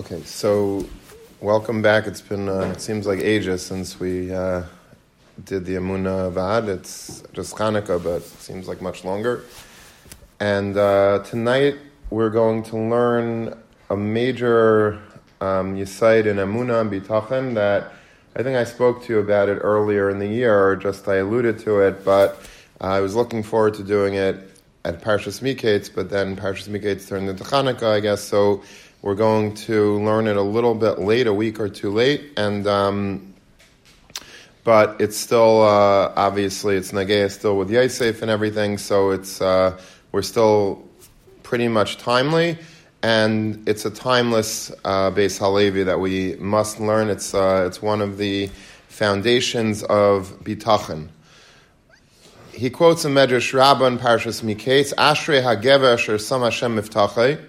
Okay, so welcome back. It's been, uh, it seems like ages since we uh, did the Amuna Vad. It's just Hanukkah, but it seems like much longer. And uh, tonight we're going to learn a major um, Yisaid in Amuna and Bitachon that I think I spoke to you about it earlier in the year, or just I alluded to it, but I was looking forward to doing it at Parshas Miketz, but then Parshas Miketz turned into Hanukkah, I guess, so we're going to learn it a little bit late, a week or two late, and um, but it's still uh, obviously it's Nagaya still with Yosef and everything, so it's uh, we're still pretty much timely, and it's a timeless uh, Beis Halevi that we must learn. It's uh, it's one of the foundations of bitachon. He quotes a Medrash Rabbah in Parshas Miketz, Ashrei Hagever Asher Sam Hashem Miftachei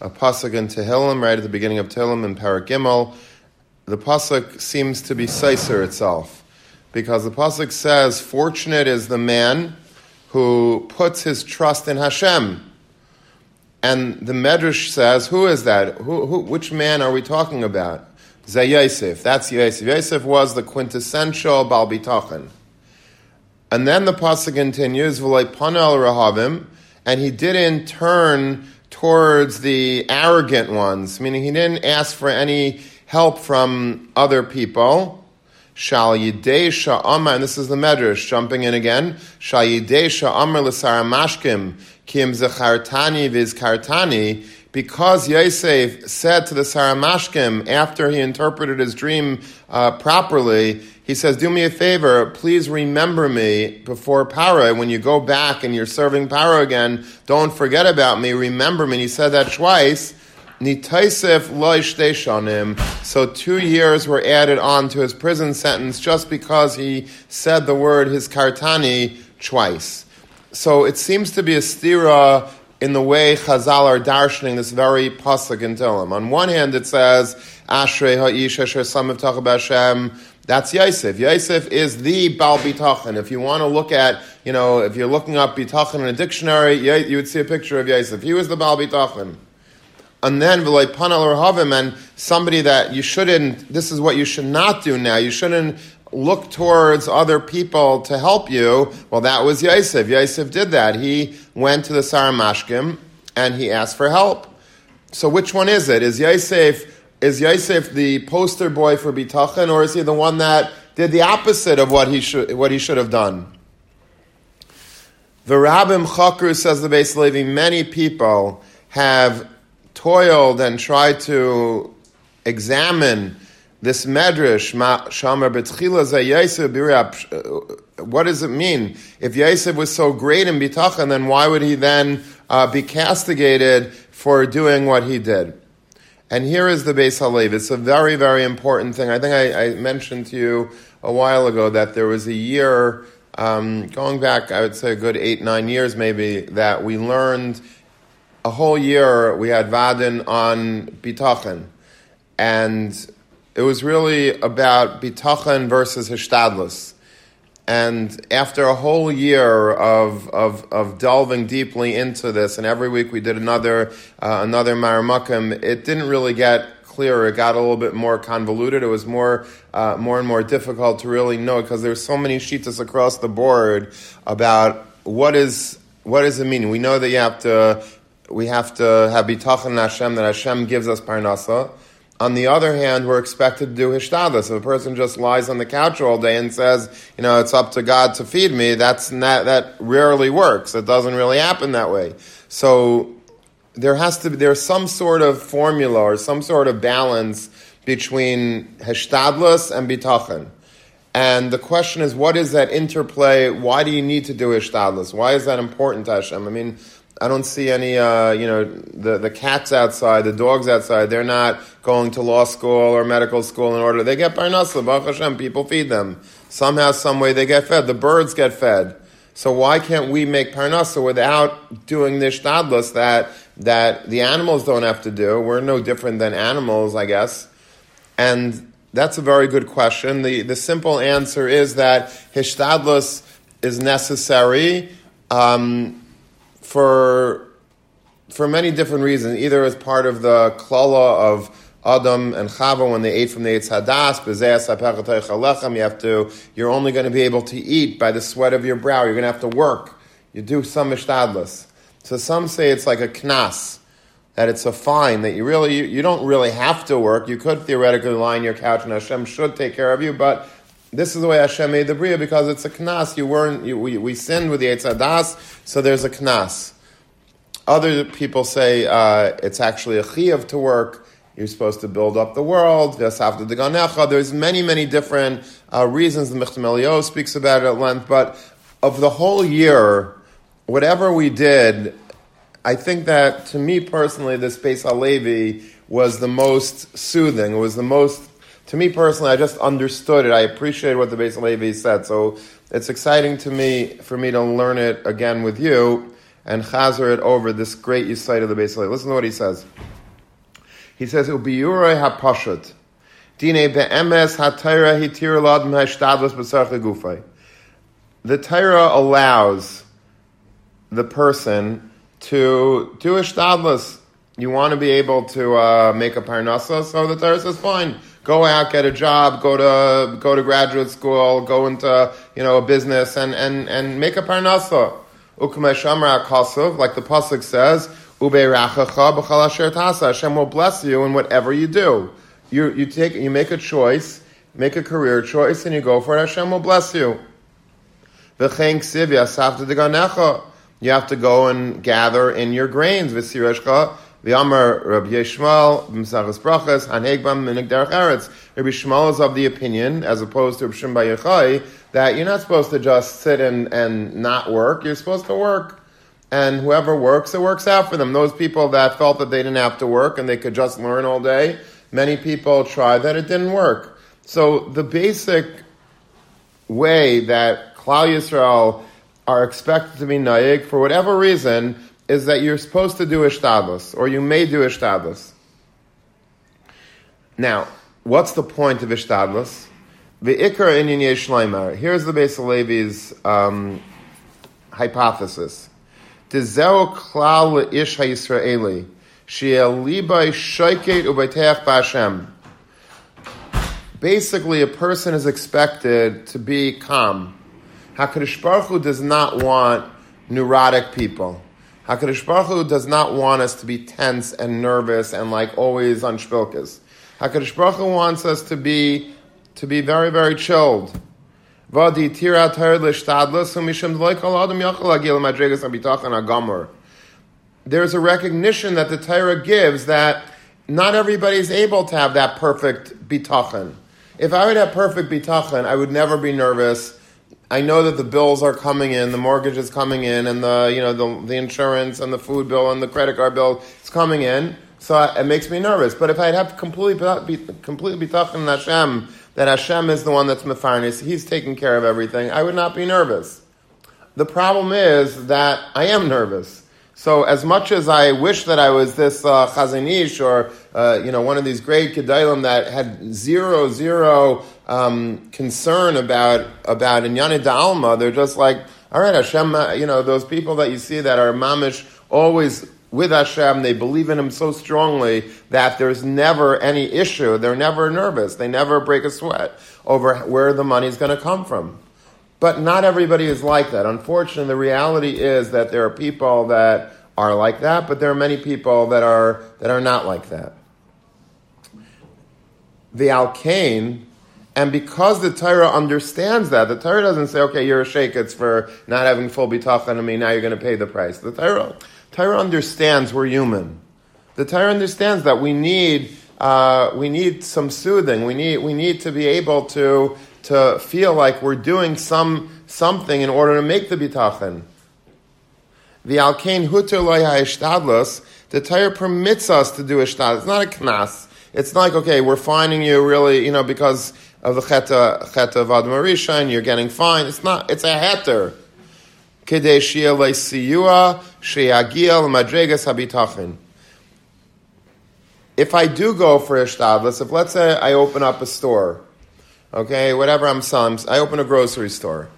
a pasuk in Tehillim, right at the beginning of Tehillim in Parak Gimel. The pasuk seems to be Seiser itself, because the pasuk says, "Fortunate is the man who puts his trust in Hashem." And the Medrash says, "Who is that? Who, who, which man are we talking about?" Zay Yosef. That's Yosef. Yosef was the quintessential Bal Bitachon. And then the pasuk continues, "V'lei panel rahavim," and he didn't turn towards the arrogant ones, meaning he didn't ask for any help from other people. Shal yidei sha'amar, and this is the Medrash, jumping in again. Shal yidei sha'amar l'saramashkim, kim zechartani vizkartani, because Yosef said to the Saramashkim after he interpreted his dream uh, properly, he says, Do me a favor, please remember me before Paro. When you go back and you're serving Paro again, don't forget about me, remember me. And he said that twice. So two years were added on to his prison sentence just because he said the word his kartani twice. So it seems to be a stira in the way Chazal are darshaning this very pasuk in Tehillim. On one hand, it says, Ashrei ha'ish asher samav Hashem, that's Yosef. Yosef is the Bal Bitachon. If you want to look at, you know, if you're looking up Bitachon in a dictionary, you would see a picture of Yosef. He was the Bal Bitachon. And then V'loi Panal Havim, and somebody that you shouldn't, this is what you should not do now. You shouldn't look towards other people to help you. Well, that was Yosef. Yosef did that. He went to the Saramashkim and he asked for help. So which one is it? Is Yosef is Yosef the poster boy for bitachon, or is he the one that did the opposite of what he should what he should have done? The Rabbim Chakru says the Beis Levi, many people have toiled and tried to examine this medrash, Shamar Yosef uh, What does it mean? If Yosef was so great in bitachon, then why would he then uh, be castigated for doing what he did? And here is the Beis Halevi. It's a very, very important thing. I think I, I, mentioned to you a while ago that there was a year, um, going back, I would say a good eight, nine years maybe, that we learned a whole year, we had Vadin on Bitachon. And it was really about Bitachon versus Hishtadlus. And after a whole year of, of, of delving deeply into this, and every week we did another uh, another Maramakim, it didn't really get clearer. It got a little bit more convoluted. It was more uh, more and more difficult to really know because there's so many sheets across the board about what is what does it mean. We know that you have to we have to have bitachon Hashem that Hashem gives us parnasa. On the other hand, we're expected to do hishtadlis. If a person just lies on the couch all day and says, you know, it's up to God to feed me, that's not, that rarely works. It doesn't really happen that way. So there has to be, there's some sort of formula or some sort of balance between hishtadlis and bitachon. And the question is, what is that interplay? Why do you need to do hishtadlis? Why is that important to Hashem? I mean, I don't see any, uh, you know, the, the cats outside, the dogs outside, they're not going to law school or medical school in order. They get parnasa, Baruch Hashem, people feed them. Somehow, some way they get fed. The birds get fed. So why can't we make parnasa without doing the shtadlus that, that the animals don't have to do? We're no different than animals, I guess. And that's a very good question. The, the simple answer is that hishtadlus is necessary. Um, for for many different reasons, either as part of the klala of Adam and Chava when they ate from the Eitz Hadas, you have to, you're only going to be able to eat by the sweat of your brow. You're going to have to work. You do some ishtadlis. So some say it's like a knas, that it's a fine, that you really, you, you don't really have to work. You could theoretically lie on your couch and Hashem should take care of you, but this is the way Hashem made the Bria because it's a knas. You weren't, you, we, we sinned with the Eitz Hadas, so there's a knas. Other people say uh, it's actually a chiyav to work. You're supposed to build up the world. There's many, many different uh, reasons. The Michtav speaks about it at length. But of the whole year, whatever we did, I think that to me personally, this Beis Halevi was the most soothing. It was the most, to me personally, I just understood it. I appreciated what the Beis Halevi said. So it's exciting to me for me to learn it again with you and chazer it over this great Yisait of the Beis Halevi. Listen to what he says. He says, "Ubiyurei hapashut, dine be'emes hatayra hitir ladm hashtadlus b'sarch gufay." The Torah allows the person to do a shtadlus. You want to be able to uh, make a parnasa, so the Torah says, "Fine, go out, get a job, go to go to graduate school, go into you know a business, and and and make a parnasa." Ukmeshamra like the pasuk says, Hashem will bless you in whatever you do. You, you take, you make a choice, make a career choice, and you go for it. Hashem will bless you. You have to go and gather in your grains. The Amar Rabbi Yishmael B'Msachas Brachas Hanegbam Minik Derech Eretz. Rabbi Yishmael is of the opinion, as opposed to Rabbi Shimon Yochai, that you're not supposed to just sit and, and not work. You're supposed to work. And whoever works, it works out for them. Those people that felt that they didn't have to work and they could just learn all day, many people tried that, it didn't work. So the basic way that Klal Yisrael are expected to be naik, for whatever reason, is that you're supposed to do ishtadlus, or you may do ishtadlus. Now, what's the point of ishtadlus? The ikar in Shleimer. Here's the Beis Levi's um, hypothesis. Tizeo klal ish ha'Yisraeli. Shoiket ubayteach ba'Hashem. Basically, a person is expected to be calm. HaKadosh Baruch Hu does not want neurotic people. HaKadosh Baruch Hu does not want us to be tense and nervous and like always on shpilkas. HaKadosh Baruch Hu wants us to be, to be very, very chilled. There's a recognition that the Torah gives that not everybody is able to have that perfect bitachon. If I would have perfect bitachon, I would never be nervous I know that the bills are coming in, the mortgage is coming in, and the you know the, the insurance and the food bill and the credit card bill is coming in. So it makes me nervous. But if I'd have completely be, completely bitachon Hashem that Hashem is the one that's mefarnis, He's taking care of everything, I would not be nervous. The problem is that I am nervous. So as much as I wish that I was this uh, Chazon Ish or uh, you know one of these great Gedalim that had zero zero um, concern about about Inyane Da'alma, they're just like, all right, Hashem, uh, you know, those people that you see that are mamish always with Hashem, they believe in Him so strongly that there's never any issue. They're never nervous. They never break a sweat over where the money's going to come from. But not everybody is like that. Unfortunately, the reality is that there are people that are like that, but there are many people that are that are not like that. The Alkane and because the Torah understands that, the Torah doesn't say, okay, you're a sheikh, it's for not having full bitachon on me, now you're going to pay the price. The Torah, Torah understands we're human. The Torah understands that we need, uh, we need some soothing. We need, we need to be able to, to feel like we're doing some, something in order to make the bitachon. The alkain huter loy ha'ishtadlos, the Torah permits us to do ishtadlos. It's not a knas. It's not like, okay, we're finding you really, you know, because of the cheta, cheta of Adam Arisha, and you're getting fine. It's not, it's a heter. If I do go for ishtadlis, if let's say I open up a store, okay, whatever I'm selling, I open a grocery store.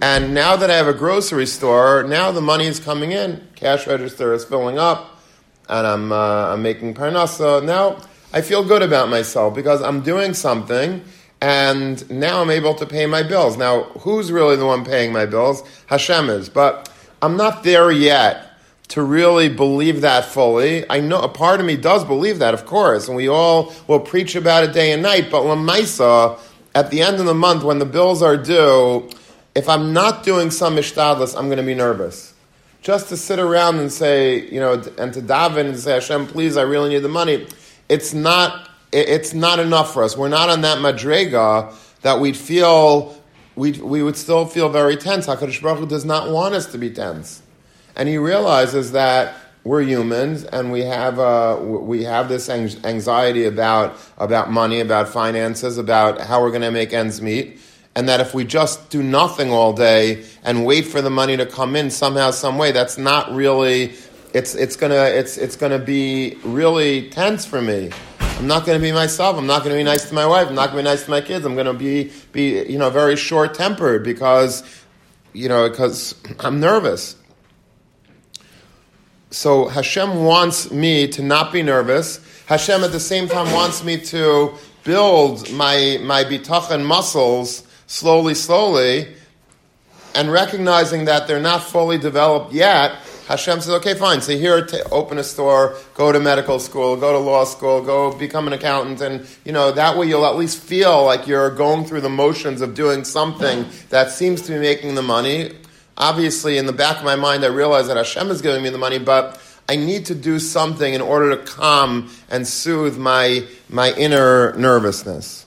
And now that I have a grocery store, now the money is coming in. Cash register is filling up, and I'm, uh, I'm making parnasa. Now I feel good about myself because I'm doing something and now I'm able to pay my bills. Now, who's really the one paying my bills? Hashem is. But I'm not there yet to really believe that fully. I know a part of me does believe that, of course, and we all will preach about it day and night. But Lamaisa, at the end of the month, when the bills are due, if I'm not doing some ishtadlis, I'm going to be nervous. Just to sit around and say, you know, and to daven and say, Hashem, please, I really need the money. It's not. It's not enough for us. We're not on that madrega that we'd feel. We we would still feel very tense. Hakadosh Baruch Hu does not want us to be tense and he realizes that we're humans and we have uh, we have this anxiety about about money, about finances, about how we're going to make ends meet, and that if we just do nothing all day and wait for the money to come in somehow, some way, that's not really. It's it's gonna it's it's gonna be really tense for me. I'm not going to be myself. I'm not going to be nice to my wife. I'm not going to be nice to my kids. I'm going to be be you know very short tempered because you know because I'm nervous. So Hashem wants me to not be nervous. Hashem at the same time wants me to build my, my bitachon muscles slowly, slowly, and recognizing that they're not fully developed yet, Hashem says, okay, fine. So here, t- open a store, go to medical school, go to law school, go become an accountant, and you know that way you'll at least feel like you're going through the motions of doing something that seems to be making the money obviously in the back of my mind I realize that Hashem is giving me the money, but I need to do something in order to calm and soothe my, my inner nervousness.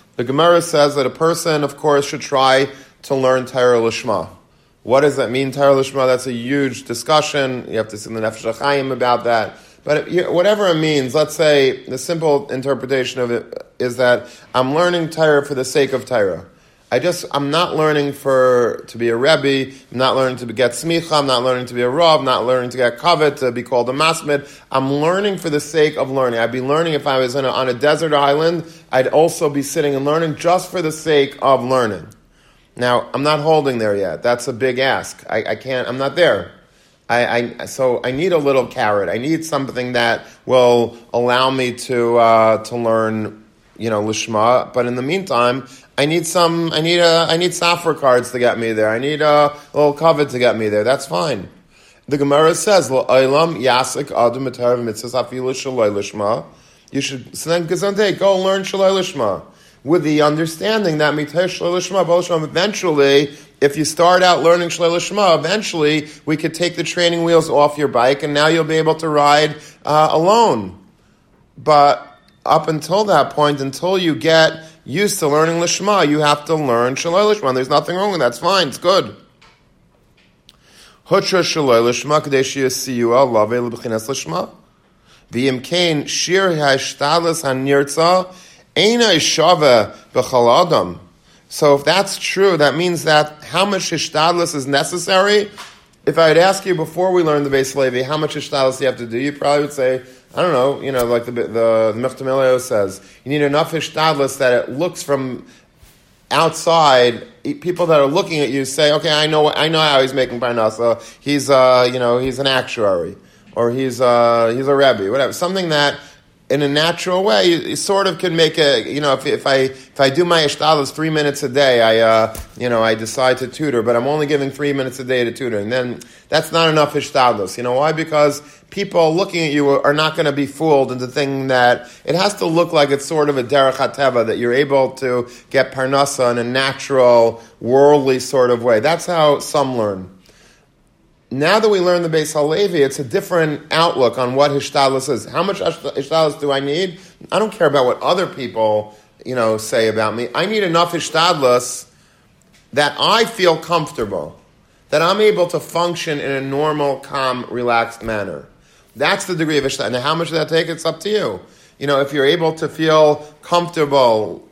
The Gemara says that a person, of course, should try to learn Torah Lishma. What does that mean, Torah Lishma? That's a huge discussion. You have to see the Nefesh HaChaim about that. But whatever it means, let's say the simple interpretation of it is that I'm learning Torah for the sake of Torah. I just, I'm not learning for, to be a Rebbe, I'm not learning to get smicha, I'm not learning to be a Rav, I'm not learning to get kavod, to be called a masmid. I'm learning for the sake of learning. I'd be learning if I was a, on a desert island, I'd also be sitting and learning just for the sake of learning. Now, I'm not holding there yet. That's a big ask. I, I can't, I'm not there. I, I, so I need a little carrot. I need something that will allow me to, uh, to learn, you know, lishma. But in the meantime, I need some. I need a. I need software cards to get me there. I need a little cover to get me there. That's fine. The Gemara says, "Lo'olam yasik adam mitzvah afilu shaloi lishma." You should then gazante go learn shaloi lishma with the understanding that lishma Eventually, if you start out learning shaloi lishma, eventually we could take the training wheels off your bike, and now you'll be able to ride uh, alone. But up until that point, until you get used to learning Lishma, you have to learn Shalai Lishma. There's nothing wrong with that. It's fine. It's good. Hutra Shalai Lishma Kadesh Yasiyua Lave Lebchinas Lishma. V'im kain shir ha'ishtalas ha'nirtza eina ishava b'chal adam. So if that's true, that means that how much ishtadlis is necessary? If I would ask you before we learn the Beis Levi, how much ishtadlis do you have to do, you probably would say I don't know, you know, like the the, the Michtav MeEliyahu says, you need enough ishtadlis that it looks from outside. People that are looking at you say, "Okay, I know, I know how he's making parnasa. He's, uh, you know, he's an actuary, or he's, uh, he's a rebbe, whatever. Something that in a natural way, you, you, sort of can make a, you know, if, if I if I do my ishtalas three minutes a day, I, uh, you know, I decide to tutor, but I'm only giving three minutes a day to tutor, and then that's not enough ishtalas. You know why? Because people looking at you are not going to be fooled into thinking that it has to look like it's sort of a derech hateva that you're able to get parnasa in a natural, worldly sort of way. That's how some learn now that we learn the Beis Halevi, it's a different outlook on what Hishtadlis is. How much Hishtadlis do I need? I don't care about what other people, you know, say about me. I need enough Hishtadlis that I feel comfortable, that I'm able to function in a normal, calm, relaxed manner. That's the degree of ishtadlus. Now, how much does that take? It's up to you. You know, if you're able to feel comfortable,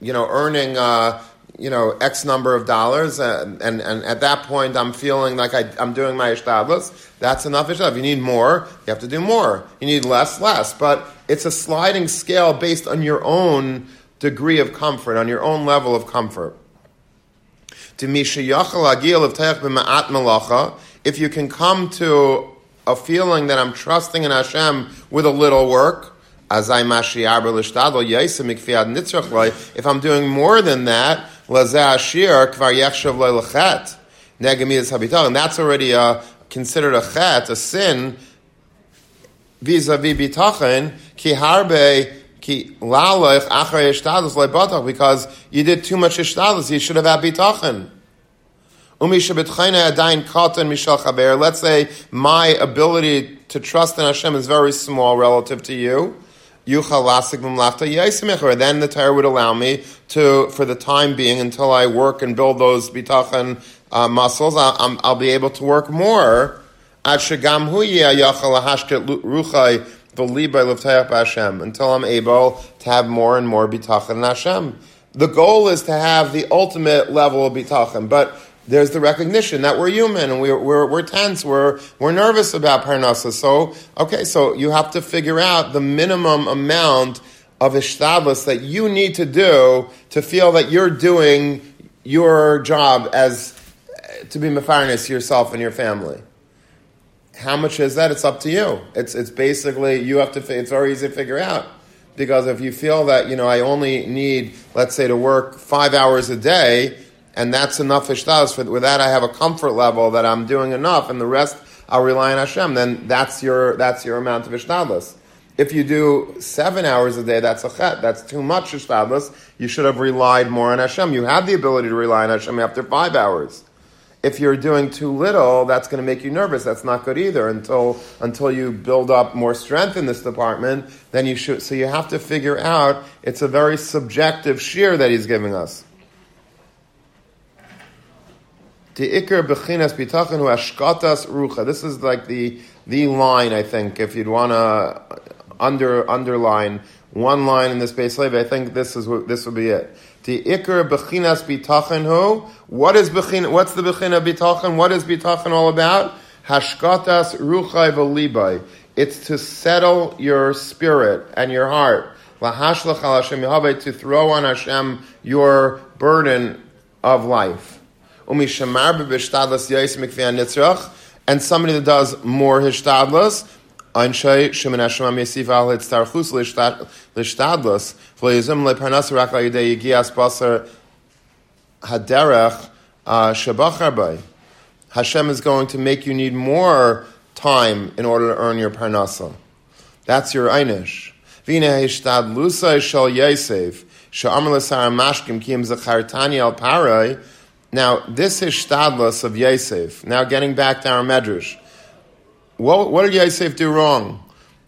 you know, earning, uh, you know, X number of dollars, and, and, and at that point I'm feeling like I, am doing my ishtadlus, that's enough ishtadlus. If you need more, you have to do more. You need less, less. But it's a sliding scale based on your own degree of comfort, on your own level of comfort. If you can come to a feeling that I'm trusting in Hashem with a little work, if I'm doing more than that, and that's already a, considered a chet, a sin, vis-a-vis bitachon, ki harbe ki lalech achrei ishtadus lebatach, because you did too much ishtadus, you should have had bitachon. Let's say my ability to trust in Hashem is very small relative to you. Then the Torah would allow me to, for the time being, until I work and build those bitachon uh, muscles, I'll, I'll, be able to work more. Until I'm able to have more and more bitachon in Hashem. The goal is to have the ultimate level of bitachon, but there's the recognition that we're human and we're, we're, we're tense, we're, we're nervous about parnasa. So, okay, so you have to figure out the minimum amount of ishtadlus that you need to do to feel that you're doing your job as to be mefarnes yourself and your family. How much is that? It's up to you. It's, it's basically, you have to, it's very easy to figure out. Because if you feel that, you know, I only need, let's say, to work five hours a day, and that's enough ishtas. With that, I have a comfort level that I'm doing enough, and the rest I'll rely on Hashem. Then that's your that's your amount of ishtadlus. If you do seven hours a day, that's a chet. That's too much ishtadlus. You should have relied more on Hashem. You have the ability to rely on Hashem after five hours. If you're doing too little, that's going to make you nervous. That's not good either. Until until you build up more strength in this department, then you should. So you have to figure out. It's a very subjective shear that he's giving us. Bechinas. This is like the the line I think. If you'd want to under underline one line in this Beis Halevi, I think this is what this would be it. The ikar bechinas bitachon who? What is bechin? What's the bechina bitachon? What is bitachon all about? Hashkatas. It's to settle your spirit and your heart. Hashem to throw on Hashem your burden of life and somebody that does more hishtadlas, Anshay Shimon Hashemam Yesif Al Hitztarchus Lishtadlas V'Yizim LeParnas Rak Yidei Yigias Basar Haderech uh, Shabachar Bay. Hashem is going to make you need more time in order to earn your parnasa. That's your einish. Vina hishtadlusa shel Yosef she'amar l'sar mashkim kim zachartani al parai now, this is Shtadlas of Yosef. Now, getting back to our Medrash. What, what did Yosef do wrong?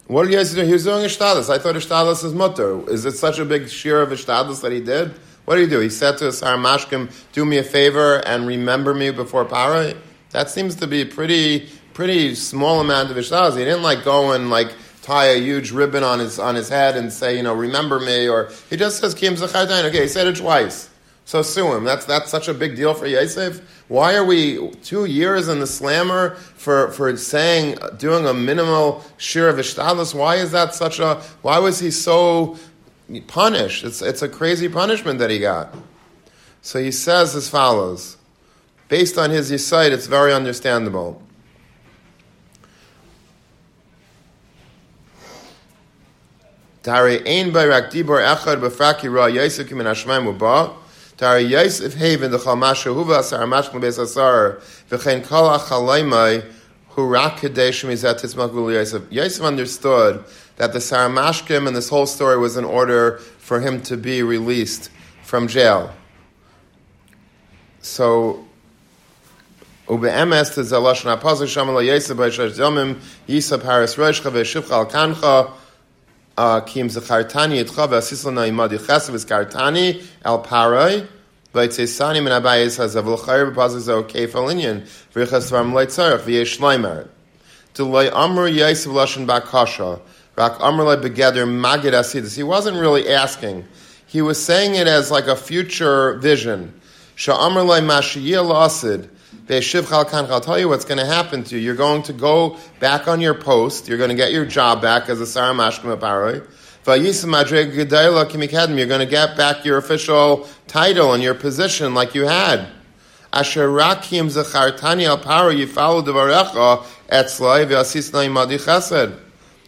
What did Yosef do? He was doing Ishtadlas. I thought Ishtadlas is mutter. Is it such a big shear of Ishtadlas that he did? What did he do? He said to Sar Mashkim, do me a favor and remember me before Para? That seems to be a pretty, pretty small amount of Ishtadlas. He didn't like go and like tie a huge ribbon on his, on his head and say, you know, remember me, or he just says, Kim Zachardain. Okay, he said it twice. So sue him. That's, that's such a big deal for Yosef. Why are we two years in the slammer for, for saying, doing a minimal shir of ishtadlus? Why is that such a, why was he so punished? It's, it's a crazy punishment that he got. So he says as follows. Based on his yisait, it's very understandable. Dari ein bayrak echad b'fraki ra Yosef kimin hashmayim u'ba Dar Yosef Haven the Chalmasha Huva Asar Mashkin Beis Asar V'chein Kol Achalaymai Hurak Kadesh Mizat Titzmak Yosef. Yosef understood that the Saramashkim and this whole story was in order for him to be released from jail. So Ube'emes to Zaloshon HaPazak Shamal Yosef B'Yishash Zomim Yisab Haris Roshcha V'Shivcha Al Kancha Kim Zachartani Yitcha V'Asisla Naimadi Chesav Kartani El Parai V'Yitzesani Min Abayis Hazav L'Chayr B'Pazak Zo Keif Alinyan V'Yichas Vam Leitzarech V'Yesh Leimer Delay Amr Yosef Lashon Bakasha. Rak Amr Le Begeder Magid Asidis. He wasn't really asking. He was saying it as like a future vision. Sha'amr Le Mashiyah Lasid. I'll tell you what's going to happen to you. You're going to go back on your post. You're going to get your job back as a Sarah Mashkim Aparoi. You're going to get back your official title and your position like you had. Asher rakim zachartani al paro yifalu devarecha etzlai v'asisnai madi chesed.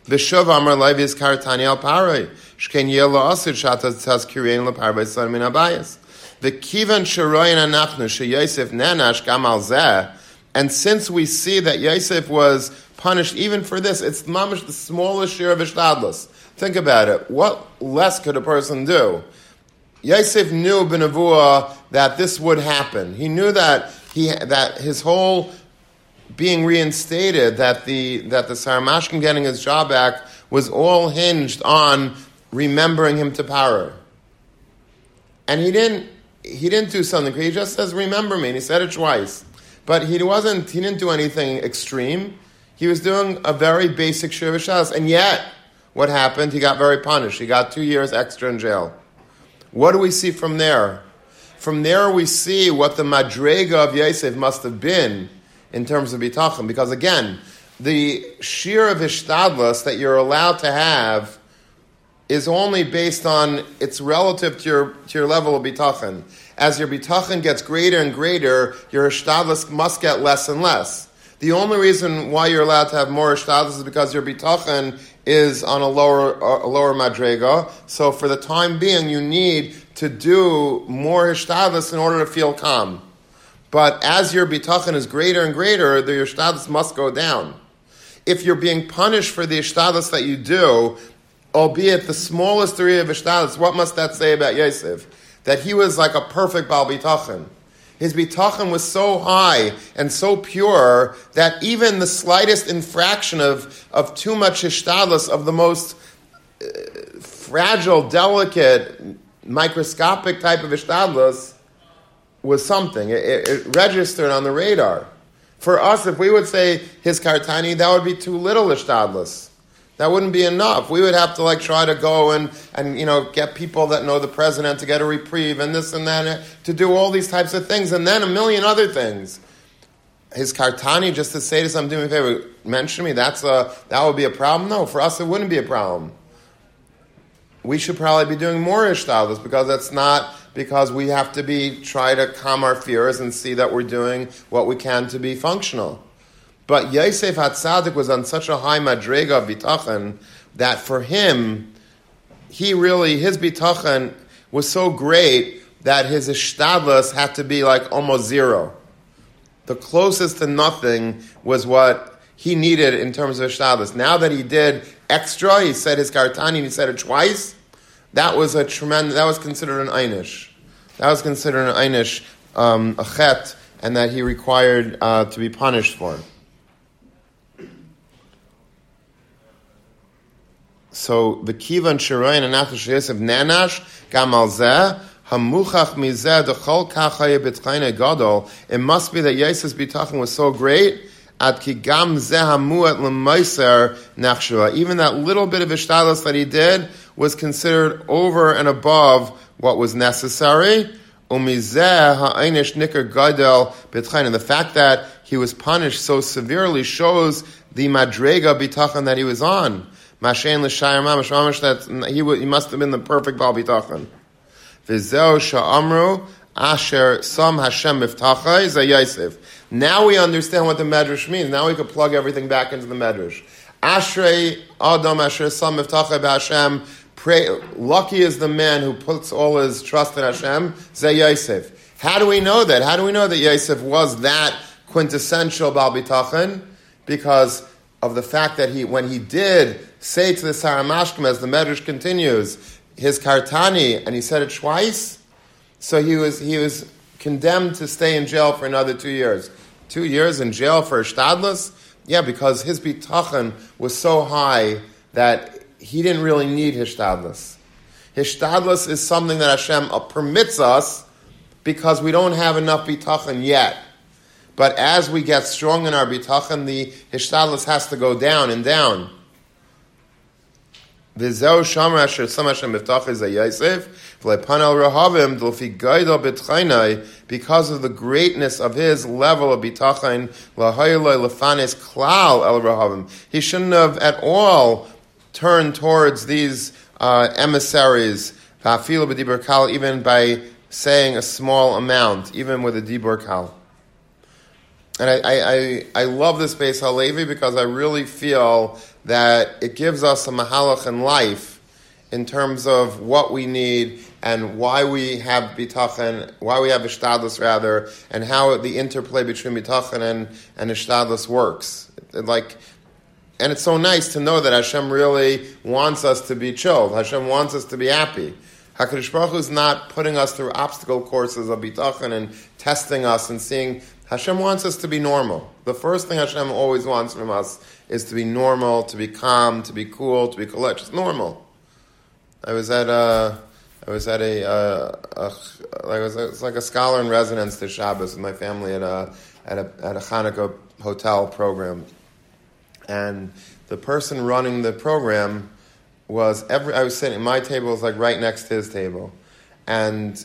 V'shuv amar lai v'izkartani al paroi. Shken yela asid shata tzaz kirein leparvei sar min abayis. V'kivan sheroyin anachnu sheyosef nenash gam al zeh. And since we see that Yosef was punished even for this, it's mamish the smallest share of Ishtadlis. Think about it. What less could a person do? Yosef knew Benavua that this would happen. He knew that he that his whole being reinstated, that the that the Saramashkin getting his job back was all hinged on remembering him to power. And he didn't he didn't do something. He just says, "Remember me." And he said it twice, but he wasn't. He didn't do anything extreme. He was doing a very basic shuvah and yet, what happened? He got very punished. He got two years extra in jail. What do we see from there? From there, we see what the madrega of Yosef must have been in terms of bitachon. Because again, the sheer of that you're allowed to have is only based on its relative to your, to your level of bitachon. As your bitachon gets greater and greater, your ishtadlas must get less and less. The only reason why you're allowed to have more ishtadlis is because your bitachon is on a lower a lower madrega. So for the time being, you need to do more ishtadlis in order to feel calm. But as your bitachon is greater and greater, the ishtadlis must go down. If you're being punished for the ishtadlis that you do, albeit the smallest degree of ishtadlis, what must that say about Yosef? That he was like a perfect bitachon. His bitachon was so high and so pure that even the slightest infraction of, of too much hishtadlus, of the most uh, fragile, delicate, microscopic type of hishtadlus, was something. It, it, it, registered on the radar. For us, if we would say his kartani, that would be too little hishtadlus. That wouldn't be enough. We would have to like try to go and, and you know get people that know the president to get a reprieve and this and that to do all these types of things and then a million other things. His kartani just to say to some do me a favor, mention me. That's a that would be a problem. No, for us it wouldn't be a problem. We should probably be doing more ishtalis because that's not because we have to be try to calm our fears and see that we're doing what we can to be functional. But Yosef Hatzadik was on such a high madrega of bitachon that for him, he really his bitachon was so great that his ishtadlas had to be like almost zero. The closest to nothing was what he needed in terms of ishtadlas. Now that he did extra, he said his kartani, he said it twice. That was a tremendous. That was considered an einish. That was considered an einish, um, a chet, and that he required uh, to be punished for. So the kivan shirayin and nachash yosef nanash zeh hamuchach mizeh dechol kachaya b'tchayne gadol. It must be that Yosef's bitachon was so great at ki gam zeh hamuat lemeiser nachshua. Even that little bit of ishtalos that he did was considered over and above what was necessary. Umizeh ha'einish nikar gadol b'tchayne. The fact that he was punished so severely shows the madrega bitachon that he was on. Mashen l'shayir mamash mamash that he, he must have been the perfect bal bitachon. V'zeo sha'amru asher sam Hashem miftachai za Yosef. Now we understand what the medrash means. Now we can plug everything back into the medrash. Ashrei adam asher sam miftachai b'Hashem. Pray, lucky is the man who puts all his trust in Hashem. Za Yosef. How do we know that? How do we know that Yosef was that quintessential bal bitachon? Because of the fact that he, when he did say to the Saramashkim, as the Medrash continues, his kartani, and he said it twice, so he was, he was condemned to stay in jail for another two years. Two years in jail for Shtadlis? Yeah, because his bitachon was so high that he didn't really need Hishtadlis. Hishtadlis is something that Hashem permits us because we don't have enough bitachon yet. But as we get strong in our bitachon, the hishtadlus has to go down and down. Shomer asher sam Hashem d'lfi gaidol b'tchainai, because of the greatness of his level of lefanes klal el. He shouldn't have at all turned towards these uh, emissaries, b'dibur kal, even by saying a small amount, even with a dibur kal. And I, I, I, love this Beis Halevi because I really feel that it gives us a mahalach in life in terms of what we need and why we have bitachon, why we have ishtadlus rather, and how the interplay between bitachon and, and ishtadlus works. like, and it's so nice to know that Hashem really wants us to be chilled. Hashem wants us to be happy. Hakadosh Baruch Hu is not putting us through obstacle courses of bitachon and testing us and seeing Hashem wants us to be normal. The first thing Hashem always wants from us is to be normal, to be calm, to be cool, to be collected. Just normal. I was at a, I was at a, uh, was, it was like a scholar in residence to Shabbos with my family at a at a at a Hanukkah hotel program, and the person running the program was every. I was sitting. My table was like right next to his table, and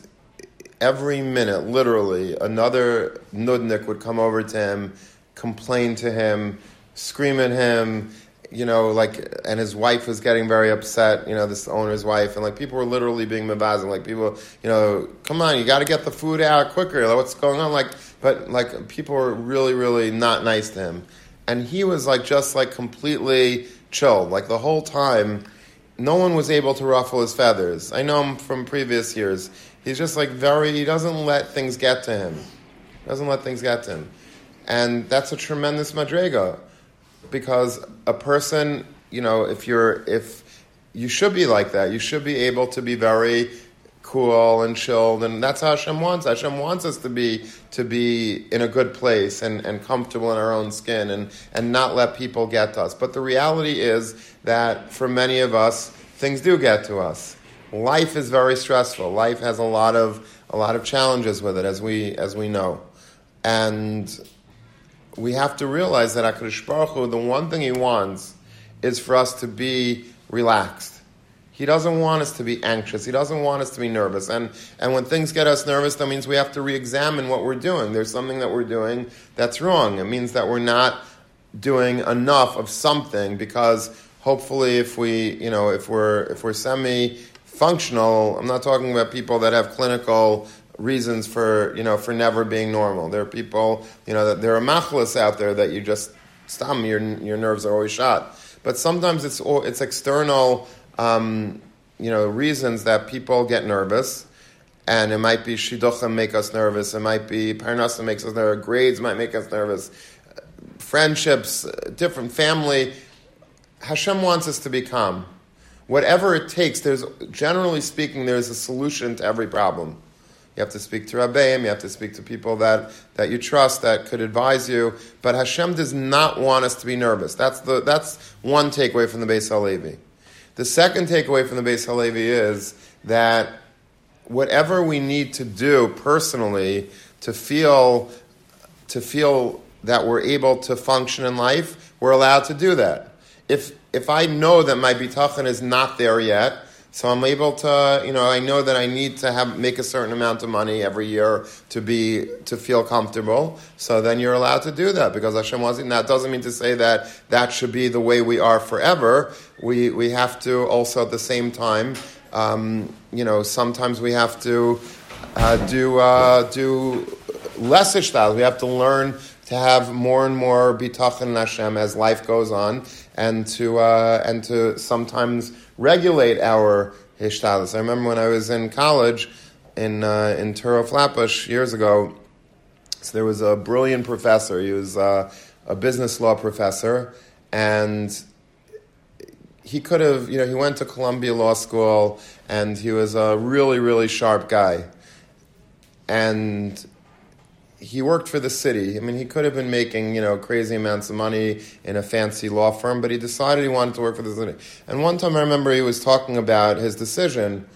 every minute, literally, another nudnik would come over to him, complain to him, scream at him, you know, like, and his wife was getting very upset, you know, this owner's wife, and like people were literally being mabazing, like people, you know, come on, you got to get the food out quicker, like, what's going on? Like, but like people were really, really not nice to him. And he was like just like completely chilled, like the whole time. No one was able to ruffle his feathers. I know him from previous years He's just like very, he doesn't let things get to him. Doesn't let things get to him. And that's a tremendous madrega. Because a person, you know, if you're, if you should be like that, you should be able to be very cool and chilled, and that's how Hashem wants. Hashem wants us to be to be in a good place and, and comfortable in our own skin and, and not let people get to us. But the reality is that for many of us, things do get to us life is very stressful. Life has a lot of a lot of challenges with it, as we as we know, and we have to realize that Hakadosh Baruch Hu, the one thing He wants is for us to be relaxed. He doesn't want us to be anxious. He doesn't want us to be nervous. And, and when things get us nervous, that means we have to re examine what we're doing. There's something that we're doing that's wrong. It means that we're not doing enough of something because hopefully if we, you know, if we're, if we're semi functional, I'm not talking about people that have clinical reasons for, you know, for never being normal. There are people, you know, that there are machlas out there that you just, stop, your, your nerves are always shot. But sometimes it's, it's external, um, you know, reasons that people get nervous. And it might be shidduchim make us nervous. It might be parnasa makes us nervous. Grades might make us nervous. Friendships, different family. Hashem wants us to be calm whatever it takes, there's generally speaking, there's a solution to every problem. You have to speak to Rabbeim, you have to speak to people that, that you trust that could advise you. But Hashem does not want us to be nervous. That's, the, that's one takeaway from the Beis Halevi. The second takeaway from the Beis Halevi is that whatever we need to do personally to feel, to feel that we're able to function in life, we're allowed to do that. If if I know that my bitachon is not there yet, so I'm able to, you know, I know that I need to have make a certain amount of money every year to be to feel comfortable. So then you're allowed to do that because Hashem wasn't. That doesn't mean to say that that should be the way we are forever. We we have to also at the same time, um, you know, sometimes we have to uh, do uh, do less ishtal. We have to learn to have more and more bitachon Hashem as life goes on, and to uh, and to sometimes regulate our hishtadlus. I remember when I was in college in uh, in Touro Flatbush years ago. So there was a brilliant professor. He was uh, a business law professor, and he could have, you know, he went to Columbia Law School, and he was a really, really sharp guy. And he worked for the city. I mean, he could have been making, you know, crazy amounts of money in a fancy law firm, but he decided he wanted to work for the city. And one time I remember he was talking about his decision,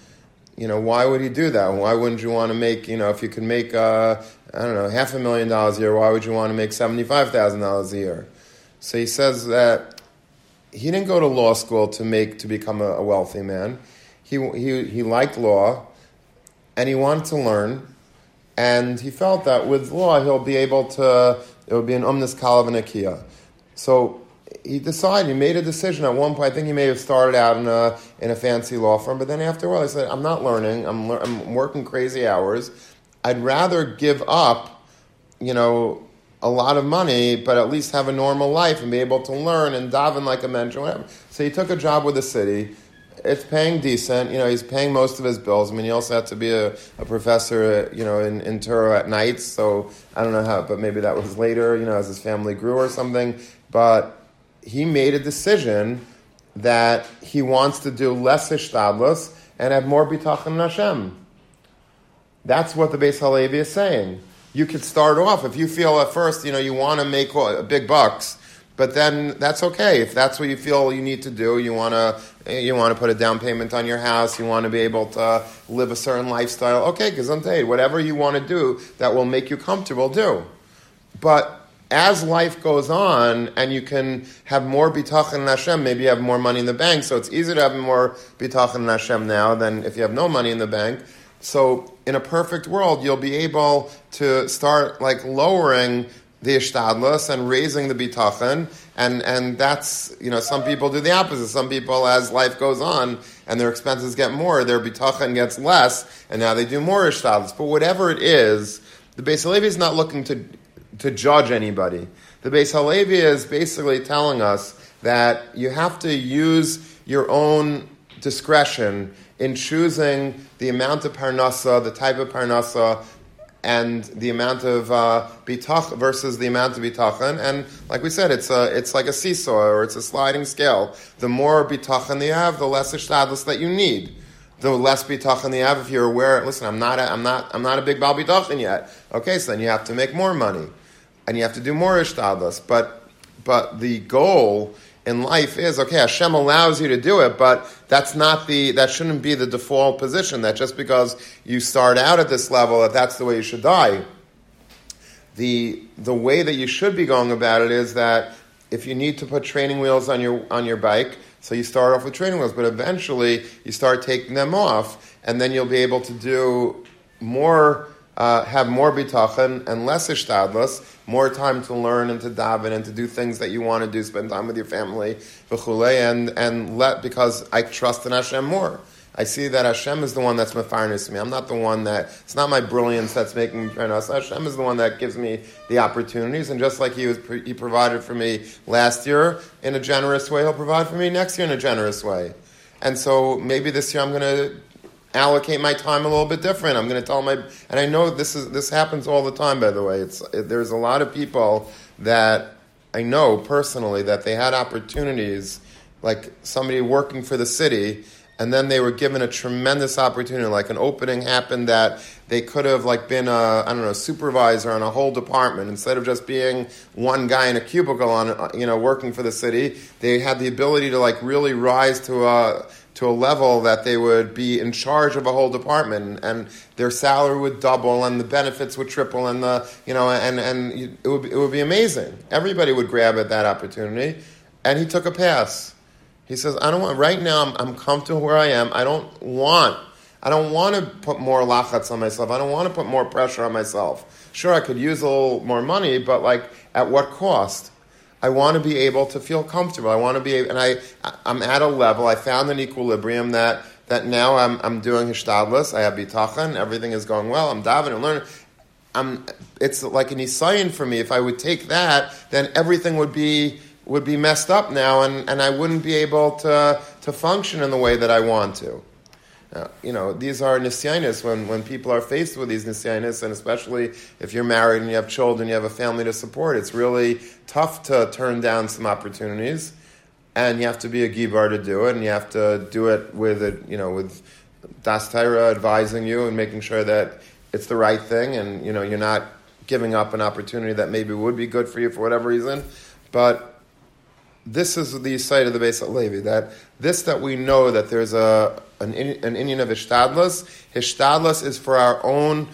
you know, why would he do that? Why wouldn't you want to make, you know, if you could make, uh, I don't know, half a million dollars a year, why would you want to make $75,000 a year? So he says that he didn't go to law school to make, to become a, a wealthy man. He, he, he liked law and he wanted to learn. And he felt that with law, he'll be able to, it would be an umnis kalav So he decided, he made a decision at one point. I think he may have started out in a, in a fancy law firm, but then after a while, he said, I'm not learning, I'm, I'm working crazy hours. I'd rather give up, you know, a lot of money, but at least have a normal life and be able to learn and daven like a mentor, whatever. So he took a job with the city. It's paying decent. You know, he's paying most of his bills. I mean, he also had to be a, a professor, you know, in, in Touro at nights. So I don't know how, but maybe that was later, you know, as his family grew or something. But he made a decision that he wants to do less ishtadlus and have more bitachon Hashem. That's what the Beis Halevi is saying. You could start off if you feel at first, you know, you want to make big bucks, but then that's okay. If that's what you feel you need to do, you want to you want to put a down payment on your house, you want to be able to live a certain lifestyle. Okay, because I'm you, whatever you want to do that will make you comfortable, do. But as life goes on and you can have more bitachon in Hashem, maybe you have more money in the bank, so it's easier to have more bitachon in Hashem now than if you have no money in the bank. So in a perfect world, you'll be able to start like lowering the ishtadlus and raising the bitachon, and and that's you know some people do the opposite. Some people, as life goes on and their expenses get more, their bitachon gets less, and now they do more ishtadlus. But whatever it is, the Beis Halevi is not looking to to judge anybody. The Beis Halevi is basically telling us that you have to use your own discretion in choosing the amount of parnasa, the type of parnasa, and the amount of uh, bitach versus the amount of bitachon. And like we said, it's a, it's like a seesaw or it's a sliding scale. The more bitachon you have, the less ishtadlus that you need. The less bitachon you have, if you're aware, listen, I'm not, a, I'm not, I'm not a big bal bitachon yet. Okay, so then you have to make more money and you have to do more ishtadlus. But but the goal in life is okay. Hashem allows you to do it, but that's not the that shouldn't be the default position. That just because you start out at this level, that that's the way you should die. The the way that you should be going about it is that if you need to put training wheels on your on your bike, so you start off with training wheels, but eventually you start taking them off, and then you'll be able to do more uh, have more bitachon and less ishtadlus, more time to learn and to daven and to do things that you want to do, spend time with your family, and and let because I trust in Hashem more. I see that Hashem is the one that's mefarnis me. I'm not the one that it's not my brilliance that's making me us. Hashem is the one that gives me the opportunities, and just like He was, He provided for me last year in a generous way, He'll provide for me next year in a generous way. And so maybe this year I'm going to allocate my time a little bit different. I'm going to tell my, and I know this is this happens all the time. By the way, it's it, there's a lot of people that I know personally that they had opportunities, like somebody working for the city, and then they were given a tremendous opportunity. Like an opening happened that they could have like been a I don't know supervisor on a whole department instead of just being one guy in a cubicle on you know working for the city. They had the ability to like really rise to a to a level that they would be in charge of a whole department and their salary would double and the benefits would triple and the you know and and it would be, it would be amazing. Everybody would grab at that opportunity. And he took a pass. He says i don't want right now i'm, I'm comfortable where i am. I don't want i don't want to put more lachats on myself. I don't want to put more pressure on myself. Sure i could use a little more money but like at what cost I want to be able to feel comfortable. I want to be, and I, I'm at a level. I found an equilibrium that that now I'm, I'm doing hishtadlus. I have bitachon. Everything is going well. I'm davening and learning. I'm, it's like an isayin for me. If I would take that, then everything would be would be messed up now, and, and I wouldn't be able to to function in the way that I want to. Uh, you know, these are nisyanis when, when people are faced with these nisyanis, and especially if you're married and you have children, you have a family to support, it's really tough to turn down some opportunities, and you have to be a gibor to do it, and you have to do it with it, you know, with das Torah advising you and making sure that it's the right thing, and you know, you're not giving up an opportunity that maybe would be good for you for whatever reason, but this is the site of the Beis Halevi, that this that we know that there's a, a an, an Indian of Hishtadlus. Hishtadlus is for our own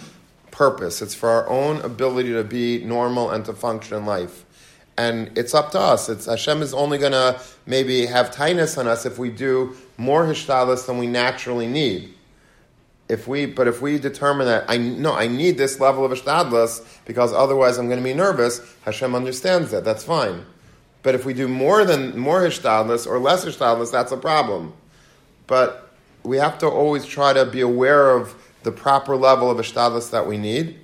purpose. It's for our own ability to be normal and to function in life. And it's up to us. It's Hashem is only going to maybe have tightness on us if we do more hishtadlus than we naturally need. If we, but if we determine that I no, I need this level of hishtadlus because otherwise I'm going to be nervous. Hashem understands that. That's fine. But if we do more than more hishtadlus or less hishtadlus, that's a problem. But we have to always try to be aware of the proper level of hishtadlus that we need,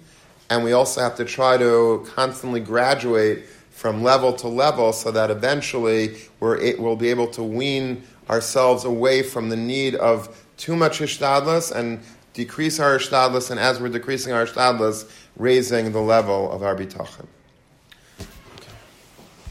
and we also have to try to constantly graduate from level to level so that eventually we're, we'll be able to wean ourselves away from the need of too much hishtadlus and decrease our hishtadlus, and as we're decreasing our hishtadlus, raising the level of our bitachon.